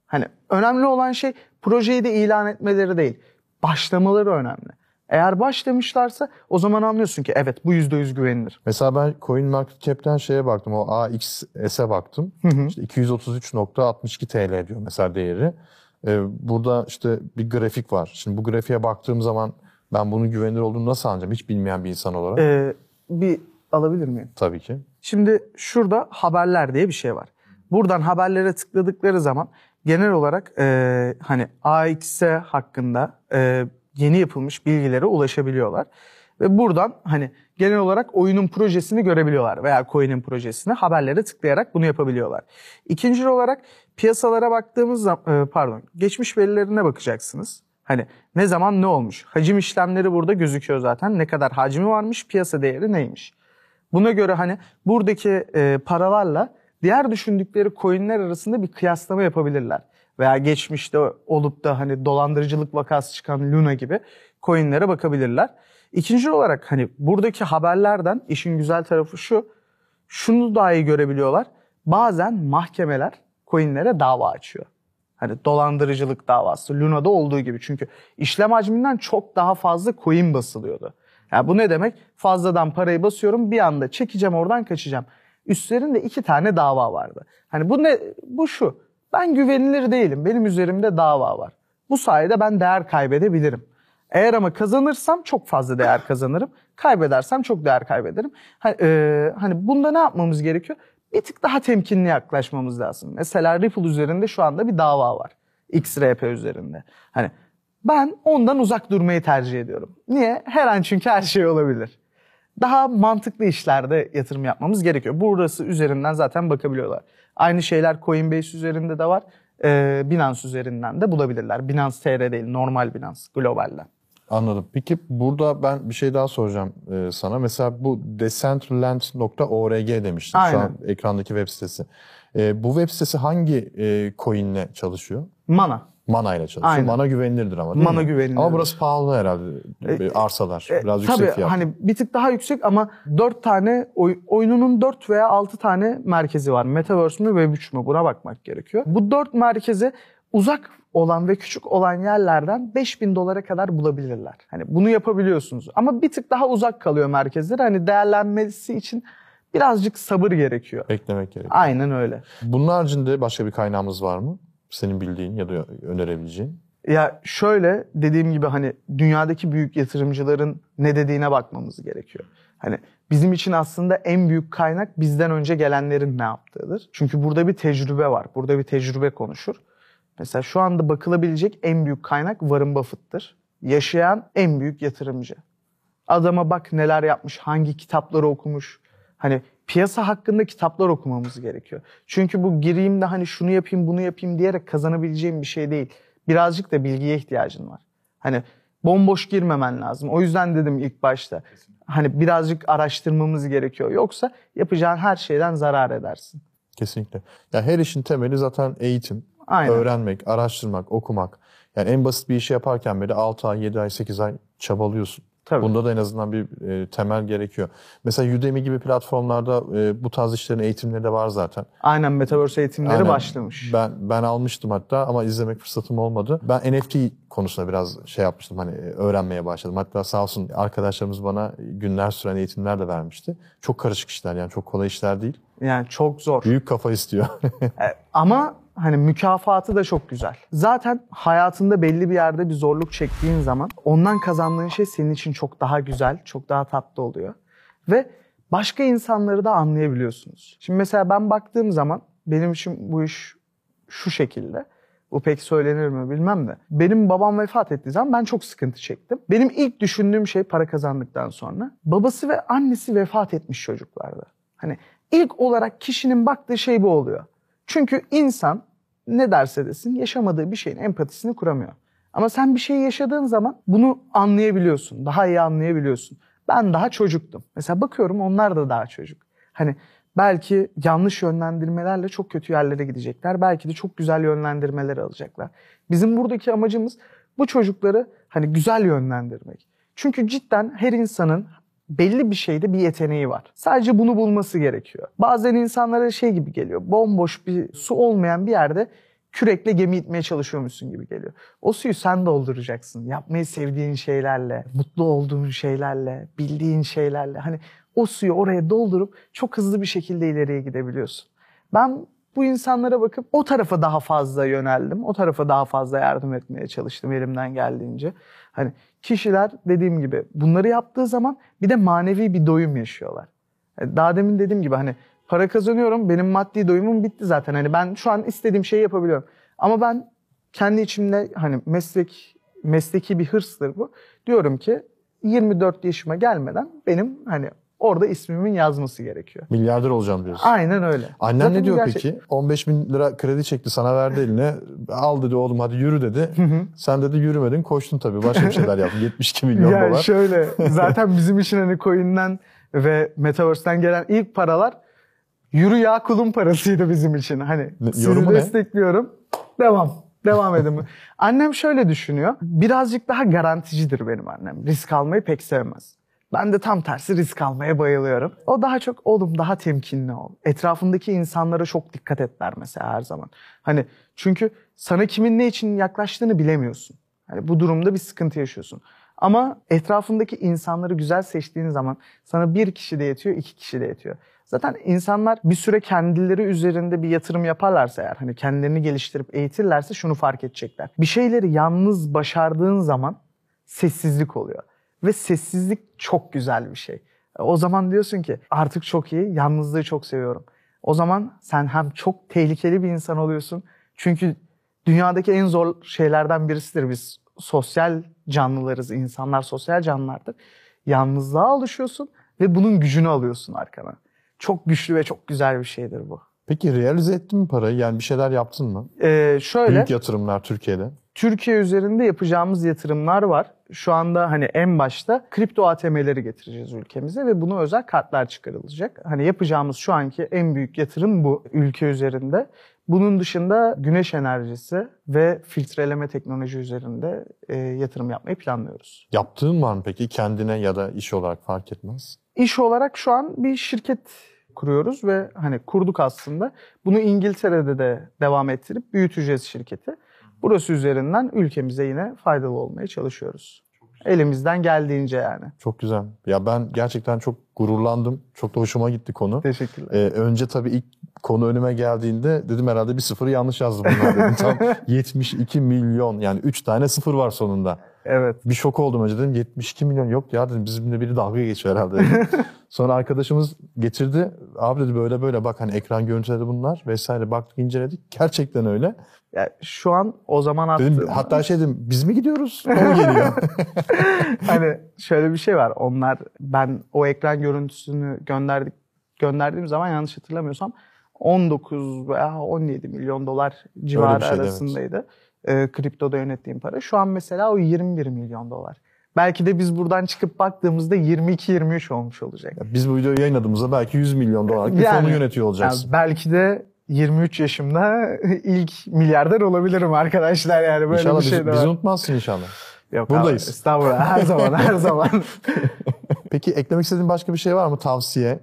Hani önemli olan şey projeyi de ilan etmeleri değil. Başlamaları önemli. Eğer başlamışlarsa o zaman anlıyorsun ki evet bu %100 güvenilir. Mesela ben CoinMarketCap'ten şeye baktım, o AXS'e baktım. İşte 233.62 TL diyor mesela değeri. Ee, burada işte bir grafik var. Şimdi bu grafiğe baktığım zaman ben bunun güvenilir olduğunu nasıl anlayacağım? Hiç bilmeyen bir insan olarak. Ee, bir alabilir miyim? Tabii ki. Şimdi şurada haberler diye bir şey var. Buradan haberlere tıkladıkları zaman genel olarak e, hani AXS hakkında e, yeni yapılmış bilgilere ulaşabiliyorlar. Ve buradan hani genel olarak oyunun projesini görebiliyorlar veya coin'in projesini haberlere tıklayarak bunu yapabiliyorlar. İkinci olarak piyasalara baktığımız zaman pardon geçmiş verilerine bakacaksınız. Hani ne zaman ne olmuş? Hacim işlemleri burada gözüküyor zaten. Ne kadar hacmi varmış, piyasa değeri neymiş? Buna göre hani buradaki e, paralarla diğer düşündükleri coinler arasında bir kıyaslama yapabilirler. Veya geçmişte olup da hani dolandırıcılık vakası çıkan Luna gibi coinlere bakabilirler. İkinci olarak hani buradaki haberlerden işin güzel tarafı şu. Şunu daha iyi görebiliyorlar. Bazen mahkemeler coinlere dava açıyor. Hani dolandırıcılık davası Luna'da olduğu gibi. Çünkü işlem hacminden çok daha fazla coin basılıyordu. Yani bu ne demek? Fazladan parayı basıyorum bir anda çekeceğim oradan kaçacağım. Üstlerinde iki tane dava vardı. Hani bu ne? Bu şu. Ben güvenilir değilim. Benim üzerimde dava var. Bu sayede ben değer kaybedebilirim. Eğer ama kazanırsam çok fazla değer kazanırım. Kaybedersem çok değer kaybederim. Hani, e, hani bunda ne yapmamız gerekiyor? Bir tık daha temkinli yaklaşmamız lazım. Mesela Ripple üzerinde şu anda bir dava var. XRP üzerinde. Hani ben ondan uzak durmayı tercih ediyorum. Niye? Her an çünkü her şey olabilir. Daha mantıklı işlerde yatırım yapmamız gerekiyor. Burası üzerinden zaten bakabiliyorlar. Aynı şeyler Coinbase üzerinde de var. Ee, Binance üzerinden de bulabilirler. Binance TR değil, normal Binance, globalden. Anladım. Peki burada ben bir şey daha soracağım e, sana. Mesela bu decentraland.org demiştin şu Aynen. an ekrandaki web sitesi. E, bu web sitesi hangi e, coin'le çalışıyor? Mana. Mana ile çalışıyor. Aynen. Mana güvenilirdir ama değil Mana mi? güvenilirdir. Ama burası pahalı herhalde. E, Arsalar. E, Biraz tabii yüksek fiyat. hani bir tık daha yüksek ama 4 tane oy- oyununun 4 veya 6 tane merkezi var. Metaverse mü Web3 mü buna bakmak gerekiyor. Bu 4 merkeze uzak olan ve küçük olan yerlerden 5000 dolara kadar bulabilirler. Hani bunu yapabiliyorsunuz. Ama bir tık daha uzak kalıyor merkezler. Hani değerlenmesi için birazcık sabır gerekiyor. Beklemek gerekiyor. Aynen öyle. Bunun haricinde başka bir kaynağımız var mı? Senin bildiğin ya da önerebileceğin. Ya şöyle dediğim gibi hani dünyadaki büyük yatırımcıların ne dediğine bakmamız gerekiyor. Hani bizim için aslında en büyük kaynak bizden önce gelenlerin ne yaptığıdır. Çünkü burada bir tecrübe var. Burada bir tecrübe konuşur. Mesela şu anda bakılabilecek en büyük kaynak Warren Buffett'tır. Yaşayan en büyük yatırımcı. Adama bak neler yapmış, hangi kitapları okumuş. Hani piyasa hakkında kitaplar okumamız gerekiyor. Çünkü bu gireyim de hani şunu yapayım bunu yapayım diyerek kazanabileceğim bir şey değil. Birazcık da bilgiye ihtiyacın var. Hani bomboş girmemen lazım. O yüzden dedim ilk başta. Hani birazcık araştırmamız gerekiyor. Yoksa yapacağın her şeyden zarar edersin. Kesinlikle. Ya her işin temeli zaten eğitim. Aynen. Öğrenmek, araştırmak, okumak. Yani en basit bir işi yaparken bile 6 ay, 7 ay, 8 ay çabalıyorsun. Tabii. Bunda da en azından bir e, temel gerekiyor. Mesela Udemy gibi platformlarda e, bu tarz işlerin eğitimleri de var zaten. Aynen Metaverse eğitimleri Aynen. başlamış. Ben ben almıştım hatta ama izlemek fırsatım olmadı. Ben NFT konusunda biraz şey yapmıştım hani öğrenmeye başladım. Hatta sağ olsun arkadaşlarımız bana günler süren eğitimler de vermişti. Çok karışık işler yani çok kolay işler değil. Yani çok zor. Büyük kafa istiyor. E, Ama hani mükafatı da çok güzel. Zaten hayatında belli bir yerde bir zorluk çektiğin zaman ondan kazandığın şey senin için çok daha güzel, çok daha tatlı oluyor. Ve başka insanları da anlayabiliyorsunuz. Şimdi mesela ben baktığım zaman benim için bu iş şu şekilde. Bu pek söylenir mi bilmem de. Benim babam vefat ettiği zaman ben çok sıkıntı çektim. Benim ilk düşündüğüm şey para kazandıktan sonra babası ve annesi vefat etmiş çocuklardı. Hani ilk olarak kişinin baktığı şey bu oluyor. Çünkü insan ne derse desin yaşamadığı bir şeyin empatisini kuramıyor. Ama sen bir şey yaşadığın zaman bunu anlayabiliyorsun. Daha iyi anlayabiliyorsun. Ben daha çocuktum. Mesela bakıyorum onlar da daha çocuk. Hani belki yanlış yönlendirmelerle çok kötü yerlere gidecekler. Belki de çok güzel yönlendirmeler alacaklar. Bizim buradaki amacımız bu çocukları hani güzel yönlendirmek. Çünkü cidden her insanın belli bir şeyde bir yeteneği var. Sadece bunu bulması gerekiyor. Bazen insanlara şey gibi geliyor. Bomboş bir su olmayan bir yerde kürekle gemi itmeye çalışıyormuşsun gibi geliyor. O suyu sen dolduracaksın. Yapmayı sevdiğin şeylerle, mutlu olduğun şeylerle, bildiğin şeylerle. Hani o suyu oraya doldurup çok hızlı bir şekilde ileriye gidebiliyorsun. Ben bu insanlara bakıp o tarafa daha fazla yöneldim. O tarafa daha fazla yardım etmeye çalıştım elimden geldiğince. Hani kişiler dediğim gibi bunları yaptığı zaman bir de manevi bir doyum yaşıyorlar. Yani Daha demin dediğim gibi hani para kazanıyorum benim maddi doyumum bitti zaten. Hani ben şu an istediğim şeyi yapabiliyorum. Ama ben kendi içimde hani meslek mesleki bir hırstır bu. Diyorum ki 24 yaşıma gelmeden benim hani orada ismimin yazması gerekiyor. Milyarder olacağım diyorsun. Aynen öyle. Annen Zaten ne diyor gerçek- peki? 15 bin lira kredi çekti sana verdi eline. Al dedi oğlum hadi yürü dedi. Sen dedi yürümedin koştun tabii. Başka bir şeyler yaptın. 72 milyon Ya dolar. şöyle zaten bizim için hani coin'den ve Metaverse'den gelen ilk paralar yürü ya kulun parasıydı bizim için. Hani Ne- sizi yorumu ne? destekliyorum. Devam. Devam edin. annem şöyle düşünüyor. Birazcık daha garanticidir benim annem. Risk almayı pek sevmez. Ben de tam tersi risk almaya bayılıyorum. O daha çok oğlum daha temkinli ol. Etrafındaki insanlara çok dikkat et der mesela her zaman. Hani çünkü sana kimin ne için yaklaştığını bilemiyorsun. Hani bu durumda bir sıkıntı yaşıyorsun. Ama etrafındaki insanları güzel seçtiğin zaman sana bir kişi de yetiyor, iki kişi de yetiyor. Zaten insanlar bir süre kendileri üzerinde bir yatırım yaparlarsa eğer, hani kendilerini geliştirip eğitirlerse şunu fark edecekler. Bir şeyleri yalnız başardığın zaman sessizlik oluyor. Ve sessizlik çok güzel bir şey. O zaman diyorsun ki artık çok iyi, yalnızlığı çok seviyorum. O zaman sen hem çok tehlikeli bir insan oluyorsun. Çünkü dünyadaki en zor şeylerden birisidir biz sosyal canlılarız, insanlar sosyal canlılardır. Yalnızlığa alışıyorsun ve bunun gücünü alıyorsun arkana. Çok güçlü ve çok güzel bir şeydir bu. Peki realize ettin mi parayı? Yani bir şeyler yaptın mı? Ee, şöyle Büyük yatırımlar Türkiye'de. Türkiye üzerinde yapacağımız yatırımlar var. Şu anda hani en başta kripto ATM'leri getireceğiz ülkemize ve buna özel kartlar çıkarılacak. Hani yapacağımız şu anki en büyük yatırım bu ülke üzerinde. Bunun dışında güneş enerjisi ve filtreleme teknoloji üzerinde e, yatırım yapmayı planlıyoruz. Yaptığın var mı peki? Kendine ya da iş olarak fark etmez. İş olarak şu an bir şirket kuruyoruz ve hani kurduk aslında. Bunu İngiltere'de de devam ettirip büyüteceğiz şirketi. Burası üzerinden ülkemize yine faydalı olmaya çalışıyoruz. Elimizden geldiğince yani. Çok güzel. Ya ben gerçekten çok gururlandım. Çok da hoşuma gitti konu. Teşekkürler. Ee, önce tabii ilk konu önüme geldiğinde dedim herhalde bir sıfırı yanlış yazdı bunlar dedim. Tam 72 milyon yani 3 tane sıfır var sonunda. Evet. Bir şok oldum önce dedim 72 milyon yok ya dedim bizimle biri dalga geçiyor herhalde. Sonra arkadaşımız getirdi. Abi dedi böyle böyle bak hani ekran görüntüleri bunlar vesaire baktık inceledik. Gerçekten öyle. Ya şu an o zaman attığım... Dedim, hatta şey dedim biz mi gidiyoruz? O geliyor? hani şöyle bir şey var. Onlar ben o ekran görüntüsünü gönderdik gönderdiğim zaman yanlış hatırlamıyorsam 19 veya 17 milyon dolar civarı evet. arasındaydı. Ee, kriptoda yönettiğim para. Şu an mesela o 21 milyon dolar. Belki de biz buradan çıkıp baktığımızda 22-23 olmuş olacak. Ya biz bu videoyu yayınladığımızda belki 100 milyon dolarlık bir Yani- fonu yönetiyor olacaksın. Yani belki de 23 yaşımda ilk milyarder olabilirim arkadaşlar yani böyle inşallah bir şey de bizi unutmazsın inşallah. Yok Buradayız. Abi, estağfurullah. Her zaman, her zaman. Peki eklemek istediğin başka bir şey var mı? Tavsiye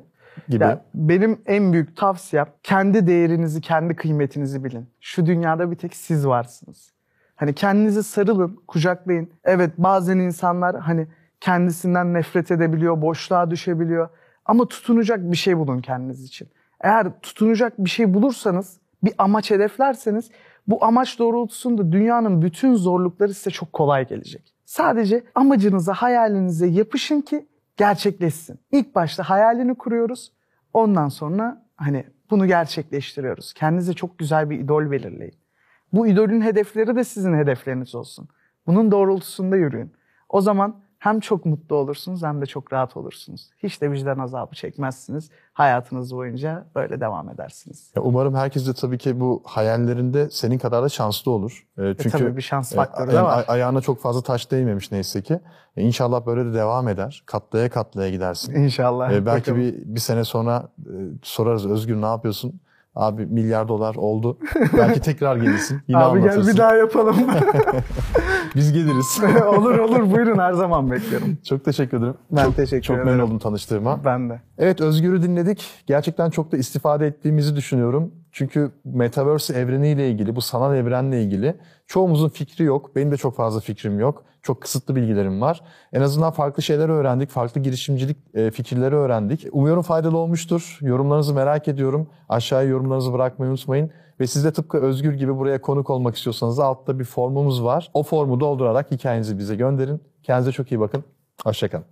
gibi. Ya, benim en büyük tavsiyem kendi değerinizi, kendi kıymetinizi bilin. Şu dünyada bir tek siz varsınız. Hani kendinizi sarılın, kucaklayın. Evet bazen insanlar hani kendisinden nefret edebiliyor, boşluğa düşebiliyor. Ama tutunacak bir şey bulun kendiniz için. Eğer tutunacak bir şey bulursanız, bir amaç hedeflerseniz bu amaç doğrultusunda dünyanın bütün zorlukları size çok kolay gelecek. Sadece amacınıza, hayalinize yapışın ki gerçekleşsin. İlk başta hayalini kuruyoruz. Ondan sonra hani bunu gerçekleştiriyoruz. Kendinize çok güzel bir idol belirleyin. Bu idolün hedefleri de sizin hedefleriniz olsun. Bunun doğrultusunda yürüyün. O zaman hem çok mutlu olursunuz hem de çok rahat olursunuz. Hiç de vicdan azabı çekmezsiniz. Hayatınız boyunca böyle devam edersiniz. Ya Umarım herkes de tabii ki bu hayallerinde senin kadar da şanslı olur. Ee, Çünkü tabii bir şans e, faktörü de var. ay- ayağına çok fazla taş değmemiş neyse ki. E, İnşallah böyle de devam eder. Katlaya katlaya gidersin. İnşallah. Ee, belki Bakalım. bir, bir sene sonra e, sorarız Özgür ne yapıyorsun? Abi milyar dolar oldu. belki tekrar gelirsin. Yine Abi gel bir daha yapalım. Biz geliriz. olur olur buyurun her zaman bekliyorum. çok teşekkür ederim. Ben çok, teşekkür Çok ederim. memnun oldum tanıştığıma. Ben de. Evet Özgür'ü dinledik. Gerçekten çok da istifade ettiğimizi düşünüyorum. Çünkü Metaverse evreniyle ilgili, bu sanal evrenle ilgili çoğumuzun fikri yok. Benim de çok fazla fikrim yok. Çok kısıtlı bilgilerim var. En azından farklı şeyler öğrendik. Farklı girişimcilik e, fikirleri öğrendik. Umuyorum faydalı olmuştur. Yorumlarınızı merak ediyorum. Aşağıya yorumlarınızı bırakmayı unutmayın. Ve siz de tıpkı Özgür gibi buraya konuk olmak istiyorsanız altta bir formumuz var. O formu doldurarak hikayenizi bize gönderin. Kendinize çok iyi bakın. Hoşçakalın.